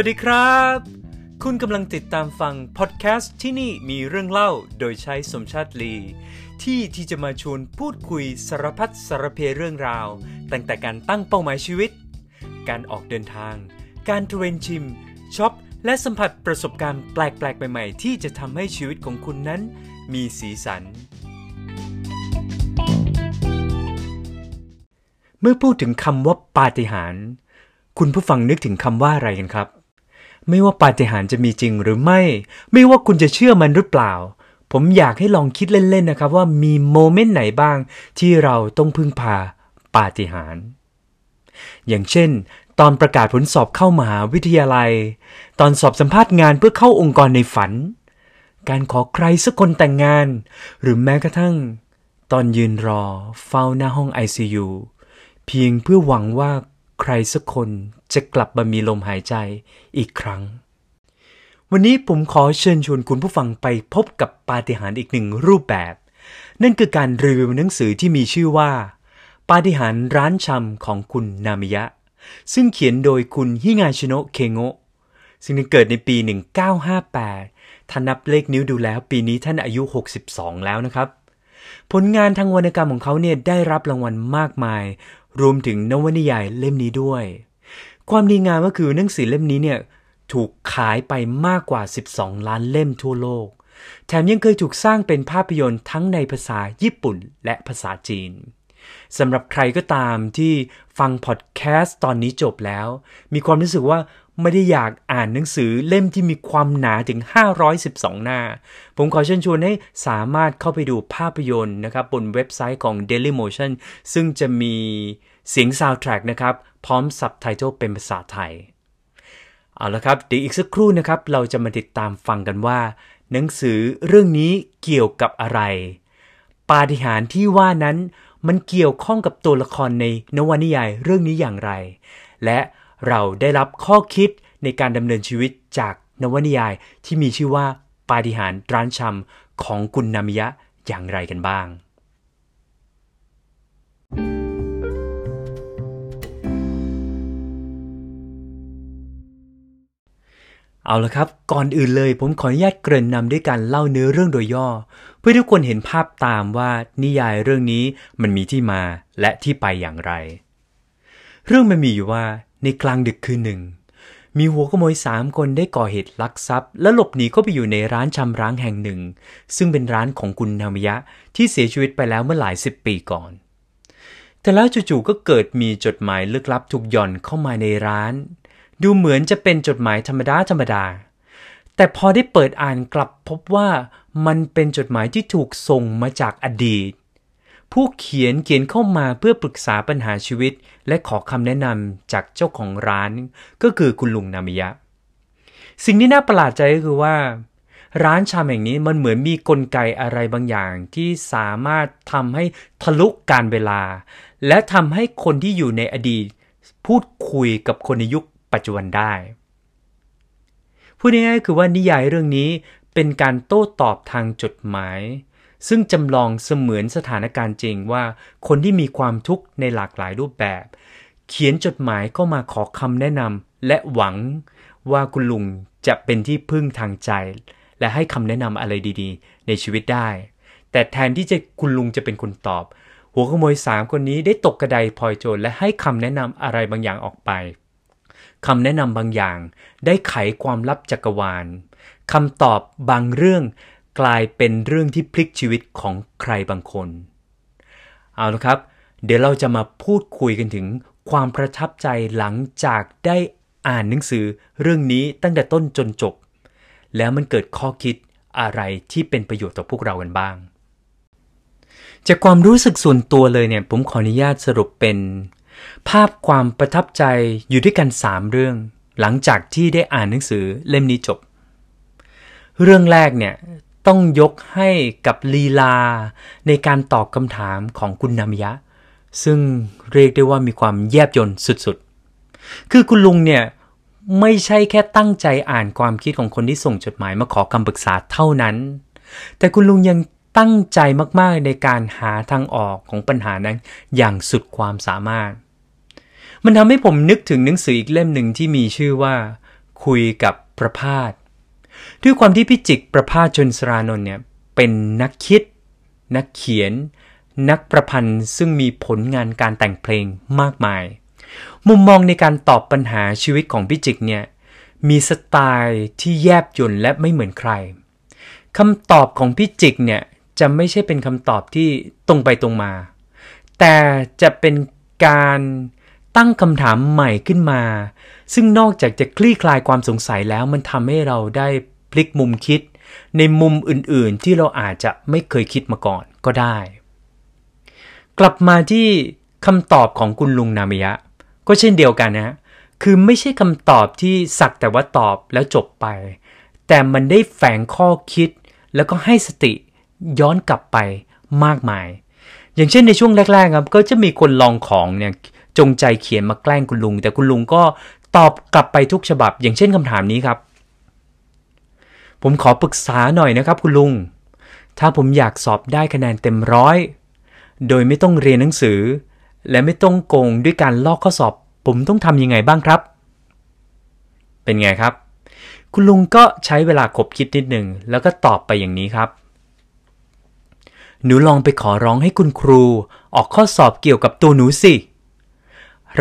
วัสดีครับ คุณกำลังติดตามฟังพอดแคสต์ที่นี่มีเรื่องเล่าโดยใช้สมชาติลี ที่ที่จะมาชวนพูดคุยสารพัดสารเพเรื่องราว ตั้งแต่การตั้งเป้าหมายชีวิต การออกเดินทาง การเทรนชิมช็อปและสัมผัสประสบการณ์แปลกๆ ใหม่ๆ ที่จะทำให้ชีวิตของคุณนั้นมีสีสัน เมื่อพูดถึงคำว่าปาฏิหาริย์คุณผู้ฟังนึกถึงคำว่าอะไรกันครับ ไม่ว่าปาฏิหาริย์จะมีจริงหรือไม่ ไม่ว่าคุณจะเชื่อมันหรือเปล่า ผมอยากให้ลองคิดเล่นๆนะครับว่ามีโมเมนต์ไหนบ้าง ที่เราต้องพึ่งพาปาฏิหาริย์อย่างเช่น ตอนประกาศผลสอบเข้ามหาวิทยาลัย ตอนสอบสัมภาษณ์งานเพื่อเข้าองค์กรในฝัน การขอใครสักคนแต่งงาน หรือแม้กระทั่ง ตอนยืนรอเฝ้าหน้าห้อง ICU เพียงเพื่อหวังว่าใครสักคน จะกลับมามีลมหายใจอีกครั้ง วันนี้ผมขอเชิญชวนคุณผู้ฟังไปพบกับปาฏิหาริย์อีกหนึ่งรูปแบบ นั่นคือการรีวิวหนังสือที่มีชื่อว่า ปาฏิหาริย์ร้านชำของคุณนามิยะ ซึ่งเขียนโดยคุณฮิงาชิโนะเคโงะซึ่งเกิดในปี 1958 ถ้านับเลขนิ้วดูแล้วปีนี้ท่านอายุ 62 แล้วนะครับ ผลงานทางวรรณกรรมของเขาเนี่ยได้รับรางวัลมากมาย รวมถึงนวนิยายเล่มนี้ด้วย ความดีงามก็คือหนังสือเล่มนี้เนี่ยถูกขายไปมากกว่า 12 ล้านเล่มทั่วโลก แถมยังเคยถูกสร้างเป็นภาพยนตร์ทั้งในภาษาญี่ปุ่นและภาษาจีนสำหรับใครก็ตามที่ฟังพอดแคสต์ตอนนี้จบแล้ว มีความรู้สึกว่าไม่ได้อยากอ่านหนังสือเล่มที่มีความหนาถึง 512 หน้า ผมขอเชิญชวนให้สามารถเข้าไปดูภาพยนตร์นะครับบนเว็บไซต์ของ Dailymotion ซึ่งจะมี เสียงซาวด์แทร็กนะครับ พร้อมซับไตเติลเป็นภาษาไทย เอาละครับเดี๋ยวอีกสักครู่นะครับ เราจะมาติดตามฟังกันว่า หนังสือเรื่องนี้เกี่ยวกับอะไร ปาฏิหาริย์ที่ว่านั้นมันเกี่ยวข้องกับตัวละครในนวนิยายเรื่องนี้อย่างไร และเราได้รับข้อคิดในการดำเนินชีวิตจากนวนิยายที่มีชื่อว่าปาฏิหาริย์ร้านชำของกุณนามิยะอย่างไรกันบ้าง เอาละครับ ก่อนอื่นเลยผมขออนุญาตเกริ่นนำด้วยการเล่าเนื้อเรื่องโดยย่อ เพื่อทุกคนเห็นภาพตามว่านิยายเรื่องนี้มันมีที่มาและที่ไปอย่างไร เรื่องมันมีอยู่ว่าในกลางดึกคืนหนึ่ง มีหัวขโมยสามคนได้ก่อเหตุลักทรัพย์ และหลบหนีเข้าไปอยู่ในร้านชำร้างแห่งหนึ่ง ซึ่งเป็นร้านของคุณนามยะที่เสียชีวิตไปแล้วเมื่อหลายสิบปีก่อนแต่แล้วจู่ๆก็เกิดมีจดหมายลึกลับถูกหย่อนเข้ามาในร้าน ดูเหมือนจะเป็นจดหมายธรรมดาธรรมดา แต่พอได้เปิดอ่านกลับพบว่ามันเป็นจดหมายที่ถูกส่งมาจากอดีต ผู้เขียนเขียนเข้ามาเพื่อปรึกษาปัญหาชีวิต และขอคำแนะนำจากเจ้าของร้านก็คือคุณลุงนามิยะ สิ่งที่น่าประหลาดใจก็คือว่า ร้านชามแห่งนี้มันเหมือนมีกลไกอะไรบางอย่างที่สามารถทำให้ทะลุการเวลา และทำให้คนที่อยู่ในอดีต พูดคุยกับคนในยุค ปัจจุบันได้พูดง่ายๆคือว่านิยายเรื่องนี้เป็นการโต้ตอบทางจดหมาย ซึ่งจำลองเสมือนสถานการณ์จริงว่าคนที่มีความทุกข์ในหลากหลายรูปแบบ เขียนจดหมายเข้ามาขอคำแนะนำและหวังว่าคุณลุงจะเป็นที่พึ่งทางใจ และให้คำแนะนำอะไรดีๆ ในชีวิตได้ แต่แทนที่จะคุณลุงจะเป็นคนตอบ หัวขโมยสามคนนี้ได้ตกกระไดพลอยโจรและให้คำแนะนำอะไรบางอย่างออกไป คำแนะนำบางอย่าง ได้ไขความลับจักรวาลคำตอบบางเรื่องกลายเป็นเรื่องที่พลิกชีวิตของใครบางคน เอาละครับ เดี๋ยวเราจะมาพูดคุยกันถึงความประทับใจหลังจากได้อ่านหนังสือเรื่องนี้ตั้งแต่ต้นจนจบ แล้วมันเกิดข้อคิดอะไรที่เป็นประโยชน์ต่อพวกเรากันบ้าง จากความรู้สึกส่วนตัวเลยเนี่ยผมขออนุญาตสรุปเป็น ภาพความประทับใจอยู่ด้วยกัน 3 เรื่อง หลังจากที่ได้อ่านหนังสือเล่มนี้จบ เรื่องแรกเนี่ยต้องยกให้กับลีลาในการตอบคำถามของคุณนามยะ ซึ่งเรียกได้ว่ามีความแยบยลสุดๆ คือคุณลุงเนี่ยไม่ใช่แค่ตั้งใจอ่านความคิดของคนที่ส่งจดหมายมาขอคำปรึกษาเท่านั้น แต่คุณลุงยังตั้งใจมากๆในการหาทางออกของปัญหานั้นอย่างสุดความสามารถ มันทำให้ผมนึกถึงหนังสืออีกเล่มหนึ่งที่มีชื่อว่า คุยกับประพาสด้วยความที่พี่จิกประพาสชนสรานนท์เนี่ยเป็นนักคิด นักเขียน นักประพันธ์ซึ่งมีผลงานการแต่งเพลงมากมาย มุมมองในการตอบปัญหาชีวิตของพี่จิกเนี่ยมีสไตล์ที่แยบยลและไม่เหมือนใครคำตอบของพี่จิกเนี่ยจะไม่ใช่เป็นคำตอบที่ตรงไปตรงมา แต่จะเป็นการ ตั้งคำถามใหม่ขึ้นมา ซึ่งนอกจากจะคลี่คลายความสงสัยแล้วมันทำให้เราได้พลิกมุมคิด ในมุมอื่นๆ ที่เราอาจจะไม่เคยคิดมาก่อนก็ได้ กลับมาที่คำตอบของคุณลุงนามิยะ ก็เช่นเดียวกันนะ คือไม่ใช่คำตอบที่สักแต่ว่าตอบแล้วจบไป แต่มันได้แฝงข้อคิด แล้วก็ให้สติย้อนกลับไปมากมาย อย่างเช่นในช่วงแรกๆครับ ก็จะมีคนลองของเนี่ย จงใจเขียนมาแกล้งคุณลุง แต่คุณลุงก็ตอบกลับไปทุกฉบับ อย่างเช่นคำถามนี้ครับ ผมขอปรึกษาหน่อยนะครับคุณลุง ถ้าผมอยากสอบได้คะแนนเต็มร้อยโดยไม่ต้องเรียนหนังสือ และไม่ต้องโกงด้วยการลอกข้อสอบ ผมต้องทำยังไงบ้างครับ เป็นไงครับ คุณลุงก็ใช้เวลาคบคิดนิดหนึ่งแล้วก็ตอบไปอย่างนี้ครับหนูลองไปขอร้องให้คุณครู ออกข้อสอบเกี่ยวกับตัวหนูสิ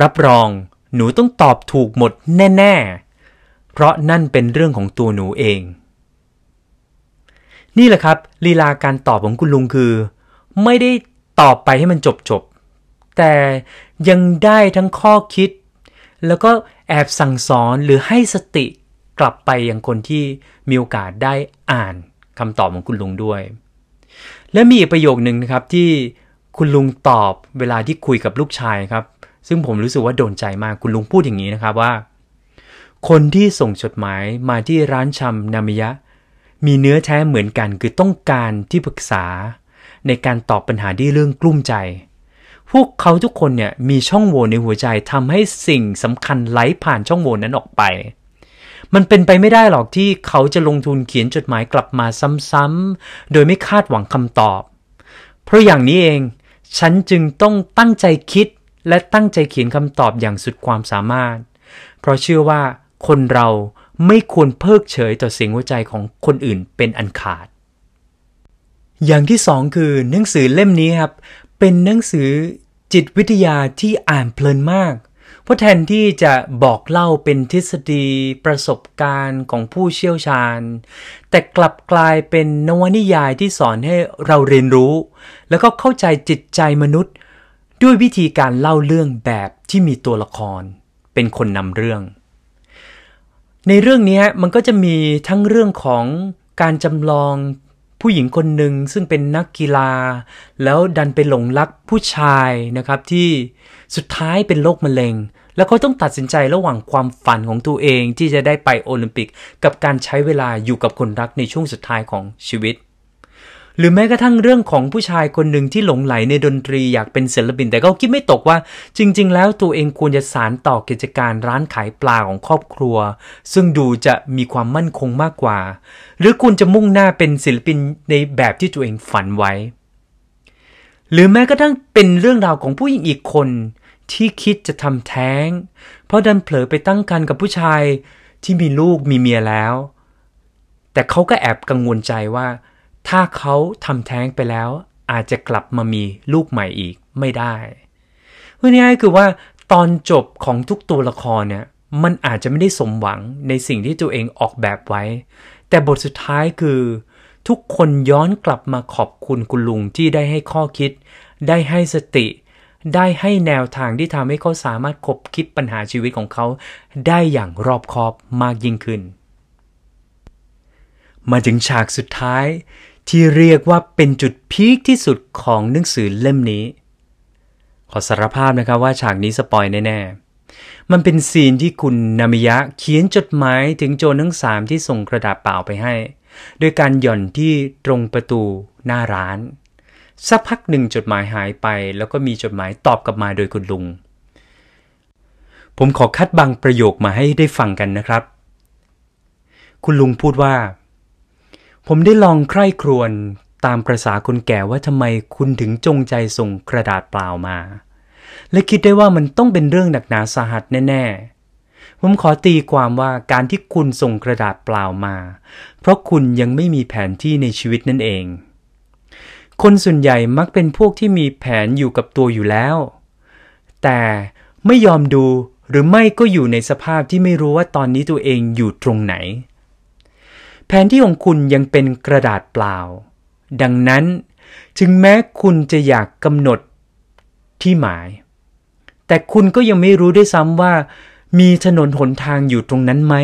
รับรอง หนูต้องตอบถูกหมดแน่ๆ เพราะนั่นเป็นเรื่องของตัวหนูเอง นี่แหละครับลีลาการตอบของคุณลุงคือ ไม่ได้ตอบไปให้มันจบๆแต่ยังได้ทั้งข้อคิด แล้วก็แอบสั่งสอนหรือให้สติกลับไปยังคนที่มีโอกาสได้อ่านคำตอบของคุณลุงด้วย และมีอีกประโยคหนึ่งนะครับที่คุณลุงตอบเวลาที่คุยกับลูกชายครับ ซึ่งผมรู้สึกว่าโดนใจมากคุณลุงพูดอย่างนี้นะครับว่า คนที่ส่งจดหมายมาที่ร้านชำนามิยะ มีเนื้อแท้เหมือนกันคือต้องการที่ปรึกษา ในการตอบปัญหาที่เรื่องกลุ้มใจ พวกเขาทุกคนเนี่ยมีช่องโหว่ในหัวใจทำให้สิ่งสำคัญไหลผ่านช่องโหว่นั้นออกไป มันเป็นไปไม่ได้หรอกที่เขาจะลงทุนเขียนจดหมายกลับมาซ้ำๆโดยไม่คาดหวังคำตอบ เพราะอย่างนี้เองฉันจึงต้องตั้งใจคิด และตั้งใจเขียนคำตอบอย่างสุดความสามารถ เพราะเชื่อว่าคนเราไม่ควรเพิกเฉยต่อเสียงหัวใจของคนอื่นเป็นอันขาด อย่างที่สองคือหนังสือเล่มนี้ครับ เป็นหนังสือจิตวิทยาที่อ่านเพลินมาก เพราะแทนที่จะบอกเล่าเป็นทฤษฎีประสบการณ์ของผู้เชี่ยวชาญ แต่กลับกลายเป็นนวนิยายที่สอนให้เราเรียนรู้ แล้วก็เข้าใจจิตใจมนุษย์ ด้วยวิธีการเล่าเรื่องแบบที่มีตัวละคร เป็นคนนำเรื่อง ในเรื่องนี้มันก็จะมีทั้งเรื่องของการจำลองผู้หญิงคนหนึ่งซึ่งเป็นนักกีฬา แล้วดันไปหลงรักผู้ชายนะครับที่สุดท้ายเป็นโรคมะเร็ง แล้วเขาต้องตัดสินใจระหว่างความฝันของตัวเองที่จะได้ไปโอลิมปิก กับการใช้เวลาอยู่กับคนรักในช่วงสุดท้ายของชีวิต หรือแม้กระทั่งเรื่องของผู้ชายคนหนึ่งที่หลงไหลในดนตรีอยากเป็นศิลปิน แต่ก็คิดไม่ตกว่าจริง ๆ แล้วตัวเองควรจะสารต่อกิจการร้านขายปลาของครอบครัว ซึ่งดูจะมีความมั่นคงมากกว่า หรือควรจะมุ่งหน้าเป็นศิลปินในแบบที่ตัวเองฝันไว้ หรือแม้กระทั่งเป็นเรื่องราวของผู้หญิงอีกคนที่คิดจะทำแท้ง เพราะดันเผลอไปตั้งครรภ์กับผู้ชายที่มีลูกมีเมียแล้ว แต่เขาก็แอบกังวลใจว่า ถ้าเขาทำแท้งไปแล้ว อาจจะกลับมามีลูกใหม่อีกไม่ได้เพราะนี้คือว่าตอนจบของทุกตัวละครเนี่ยมันอาจจะไม่ได้สมหวังในสิ่งที่ตัวเองออกแบบไว้ แต่บทสุดท้ายคือ ทุกคนย้อนกลับมาขอบคุณคุณลุงที่ได้ให้ข้อคิด ได้ให้สติ ได้ให้แนวทางที่ทำให้เขาสามารถคบคิดปัญหาชีวิตของเขา ได้อย่างรอบคอบมากยิ่งขึ้น มาถึงฉากสุดท้าย ที่เรียกว่าเป็นจุดพีคที่สุดของหนังสือเล่มนี้ ขอสารภาพนะครับว่าฉากนี้สปอยแน่ๆ มันเป็นซีนที่คุณนามิยะเขียนจดหมายถึงโจรทั้งสามที่ส่งกระดาษเปล่าไปให้ โดยการหย่อนที่ตรงประตูหน้าร้าน สักพักหนึ่งจดหมายหายไป แล้วก็มีจดหมายตอบกลับมาโดยคุณลุง ผมขอคัดบางประโยคมาให้ได้ฟังกันนะครับ คุณลุงพูดว่า ผมได้ลองใคร่ครวญตามประษาคนแก่ว่าทำไมคุณถึงจงใจส่งกระดาษเปล่ามา และคิดได้ว่ามันต้องเป็นเรื่องหนักหนาสาหัสแน่ ๆ ผมขอตีความว่าการที่คุณส่งกระดาษเปล่ามา เพราะคุณยังไม่มีแผนที่ในชีวิตนั่นเอง คนส่วนใหญ่มักเป็นพวกที่มีแผนอยู่กับตัวอยู่แล้ว แต่ไม่ยอมดูหรือไม่ก็อยู่ในสภาพที่ไม่รู้ว่าตอนนี้ตัวเองอยู่ตรงไหน แผนที่ของคุณยังเป็นกระดาษเปล่า ดังนั้น ถึงแม้คุณจะอยากกำหนดที่หมาย แต่คุณก็ยังไม่รู้ด้วยซ้ำว่า มีถนนหนทางอยู่ตรงนั้นไหม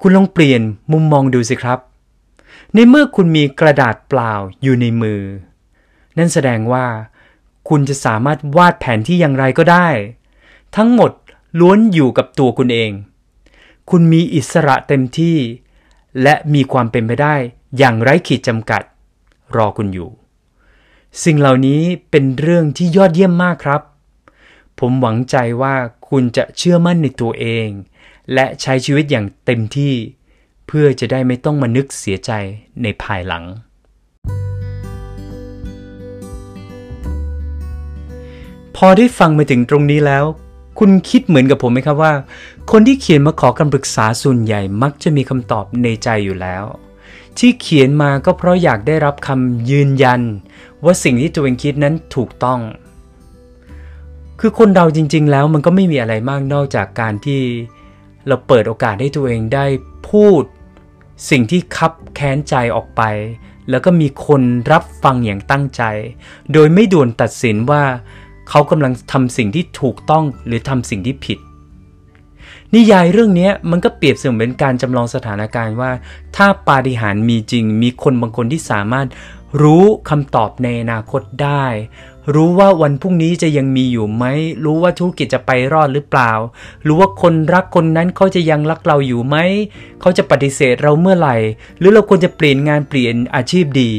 คุณลองเปลี่ยนมุมมองดูสิครับ ในเมื่อคุณมีกระดาษเปล่าอยู่ในมือ นั่นแสดงว่า คุณจะสามารถวาดแผนที่อย่างไรก็ได้ ทั้งหมดล้วนอยู่กับตัวคุณเอง คุณมีอิสระเต็มที่ และมีความเป็นไปได้อย่างไร้ขีดจำกัด รอคุณอยู่ สิ่งเหล่านี้เป็นเรื่องที่ยอดเยี่ยมมากครับ ผมหวังใจว่าคุณจะเชื่อมั่นในตัวเอง และใช้ชีวิตอย่างเต็มที่ เพื่อจะได้ไม่ต้องมานึกเสียใจในภายหลัง พอได้ฟังมาถึงตรงนี้แล้ว คุณคิดเหมือนกับผมไหมครับว่า คนที่เขียนมาขอคำปรึกษาส่วนใหญ่มักจะมีคำตอบในใจอยู่แล้ว ที่เขียนมาก็เพราะอยากได้รับคำยืนยัน ว่าสิ่งที่ตัวเองคิดนั้นถูกต้อง คือคนเราจริง ๆ แล้วมันก็ไม่มีอะไรมากนอกจากการที่เราเปิดโอกาสให้ตัวเองได้พูด สิ่งที่คับแค้นใจออกไป แล้วก็มีคนรับฟังอย่างตั้งใจ โดยไม่ด่วนตัดสินว่า เขากำลังทำสิ่งที่ถูกต้องหรือทำสิ่งที่ผิด นิยายเรื่องนี้มันก็เปรียบเสมือนการจำลองสถานการณ์ว่า ถ้าปาฏิหาริย์มีจริง มีคนบางคนที่สามารถรู้คำตอบในอนาคตได้ รู้ว่าวันพรุ่งนี้จะยังมีอยู่ไหม รู้ว่าธุรกิจจะไปรอดหรือเปล่า รู้ว่าคนรักคนนั้นเขาจะยังรักเราอยู่ไหม เขาจะปฏิเสธเราเมื่อไหร่ หรือเราควรจะเปลี่ยนงานเปลี่ยนอาชีพดี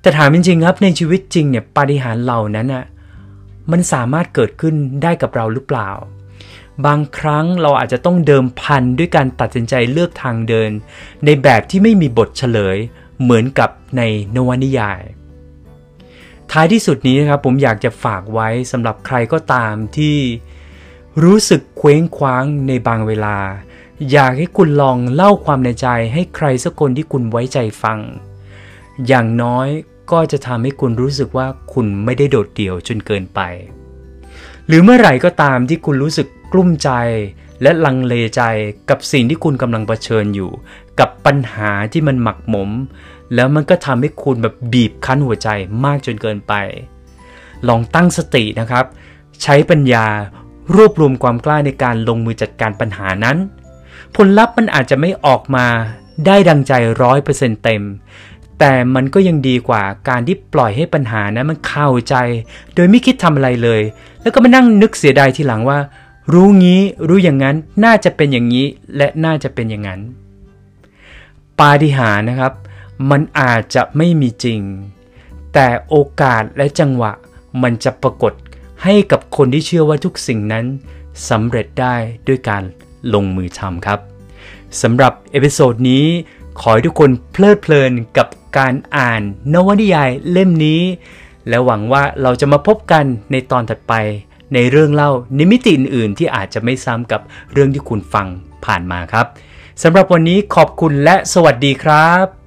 แต่ถามจริงๆครับในชีวิตจริงเนี่ยปาฏิหาริย์เหล่านั้นอะ มันสามารถเกิดขึ้นได้กับเราหรือเปล่า บางครั้งเราอาจจะต้องเดิมพันด้วยการตัดสินใจเลือกทางเดิน ในแบบที่ไม่มีบทเฉลย เหมือนกับในนวนิยาย ท้ายที่สุดนี้นะครับผมอยากจะฝากไว้สำหรับใครก็ตามที่รู้สึกเคว้งคว้างในบางเวลา อยากให้คุณลองเล่าความในใจให้ใครสักคนที่คุณไว้ใจฟัง อย่างน้อย ก็จะทำให้คุณรู้สึกว่าคุณไม่ได้โดดเดี่ยวจนเกินไป หรือเมื่อไหร่ก็ตามที่คุณรู้สึกกลุ้มใจและลังเลใจกับสิ่งที่คุณกำลังเผชิญอยู่ กับปัญหาที่มันหมักหมม แล้วมันก็ทำให้คุณแบบบีบคั้นหัวใจมากจนเกินไป ลองตั้งสตินะครับ ใช้ปัญญารวบรวมความกล้าในการลงมือจัดการปัญหานั้น ผลลัพธ์มันอาจจะไม่ออกมาได้ดังใจร้อยเปอร์เซ็นต์เต็ม แต่มันก็ยังดีกว่าการที่ปล่อยให้ปัญหานะมันเข้าใจ โดยไม่คิดทำอะไรเลย แล้วก็มานั่งนึกเสียดายทีหลังว่า รู้งี้รู้อย่างนั้นน่าจะเป็นอย่างนี้และน่าจะเป็นอย่างนั้น ปาฏิหาริย์นะครับ มันอาจจะไม่มีจริง แต่โอกาสและจังหวะมันจะปรากฏให้กับคนที่เชื่อว่าทุกสิ่งนั้นสำเร็จได้ด้วยการลงมือทำครับสำหรับ episode นี้ขอให้ทุกคนเพลิดเพลินกับ การอ่านนวนิยายเล่มนี้ และหวังว่าเราจะมาพบกันในตอนถัดไป ในเรื่องเล่าในมิติอื่นๆ ที่อาจจะไม่ซ้ำกับเรื่องที่คุณฟังผ่านมาครับสำหรับวันนี้ขอบคุณและสวัสดีครับ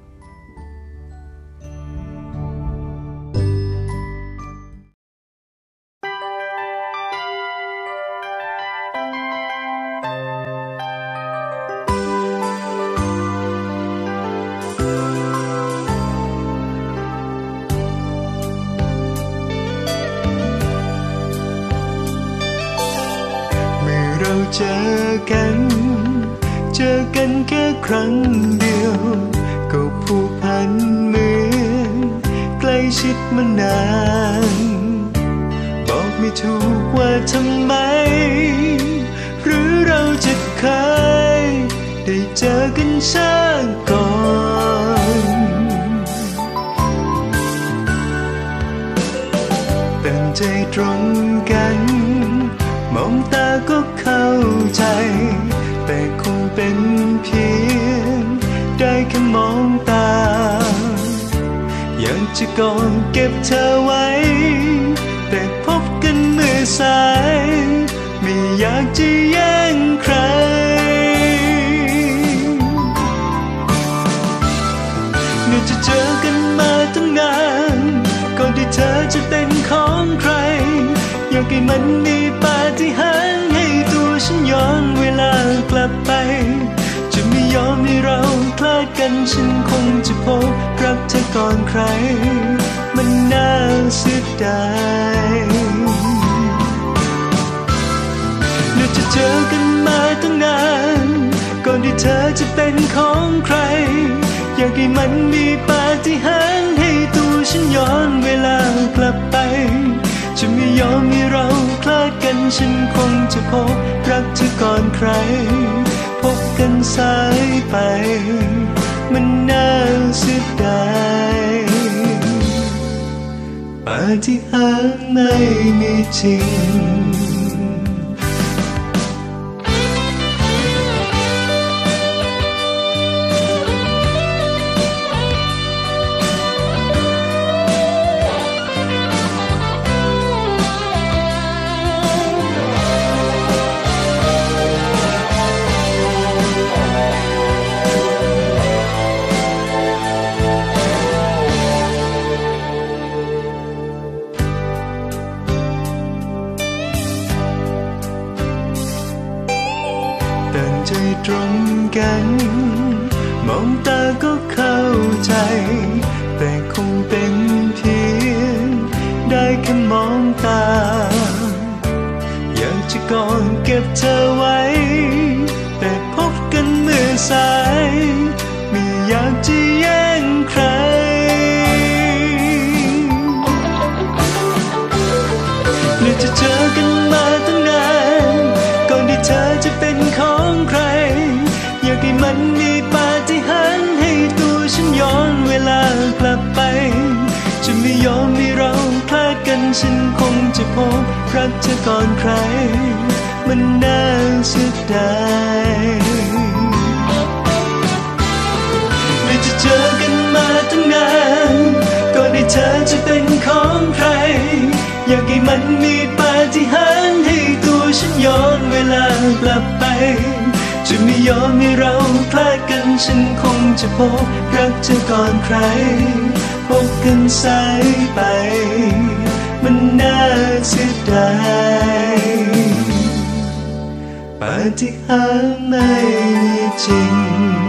เจอกัน เจอกันแค่ครั้งเดียว ก็ผูกพันเหมือนใกล้ชิดมานาน บอกไม่ถูกว่าทำไม หรือเราจะเคยได้เจอกันชาก่อนตั้งใจตรงกัน มองตาก็เข้าใจ แต่คงเป็นเพียง ได้แค่มองตา อยากจะกอดเก็บเธอไว้ แต่พบกันเมื่อสาย ไม่อยากจะแย่งใครเนื่อจะเจอกันมาตั้งนานก่อนที่เธอจะเป็นของใคร อยากให้มันมีป ฏิหารให้ตัวฉันย้อนเวลากลับไป จะไม่ยอมให้เราคลาดกันฉันคงจะพบรักเธอก่อนใคร มันน่าเสียดายเนื่อจะเจอกันมาตั้งนาน ก่อนที่เธอจะเป็นของใคร อยากให้มันมีปาฏิหาริย์ให้ตัวฉันย้อนเวลากลับไป จะไม่ยอมให้เราคลาดกันฉันคงจะพบรักเธอก่อนใคร พบกันสายไป มันน่าเสียดายปาฏิหาริย์ไม่มีจริง จะเจอกันมาตั้งนาน ก่อนที่เธอจะเป็นของใคร อยากให้มันมีปาฏิหาริย์ให้ตัวฉันย้อนเวลากลับไป จะไม่ยอมให้เราคลาดกันฉันคงจะพบรักเธอก่อนใคร มันน่าเสียดายไม่จะเจอกันมาตั้งนาน เธอจะเป็นของใคร อยากให้มันมีปาฏิหาริย์ให้ตัวฉันย้อนเวลากลับไป จะไม่ยอมให้เราคลาดกันฉันคงจะพบรักเธอก่อนใคร พบกันสายไป มันน่าเสียดายปาฏิหาริย์ไม่มีจริง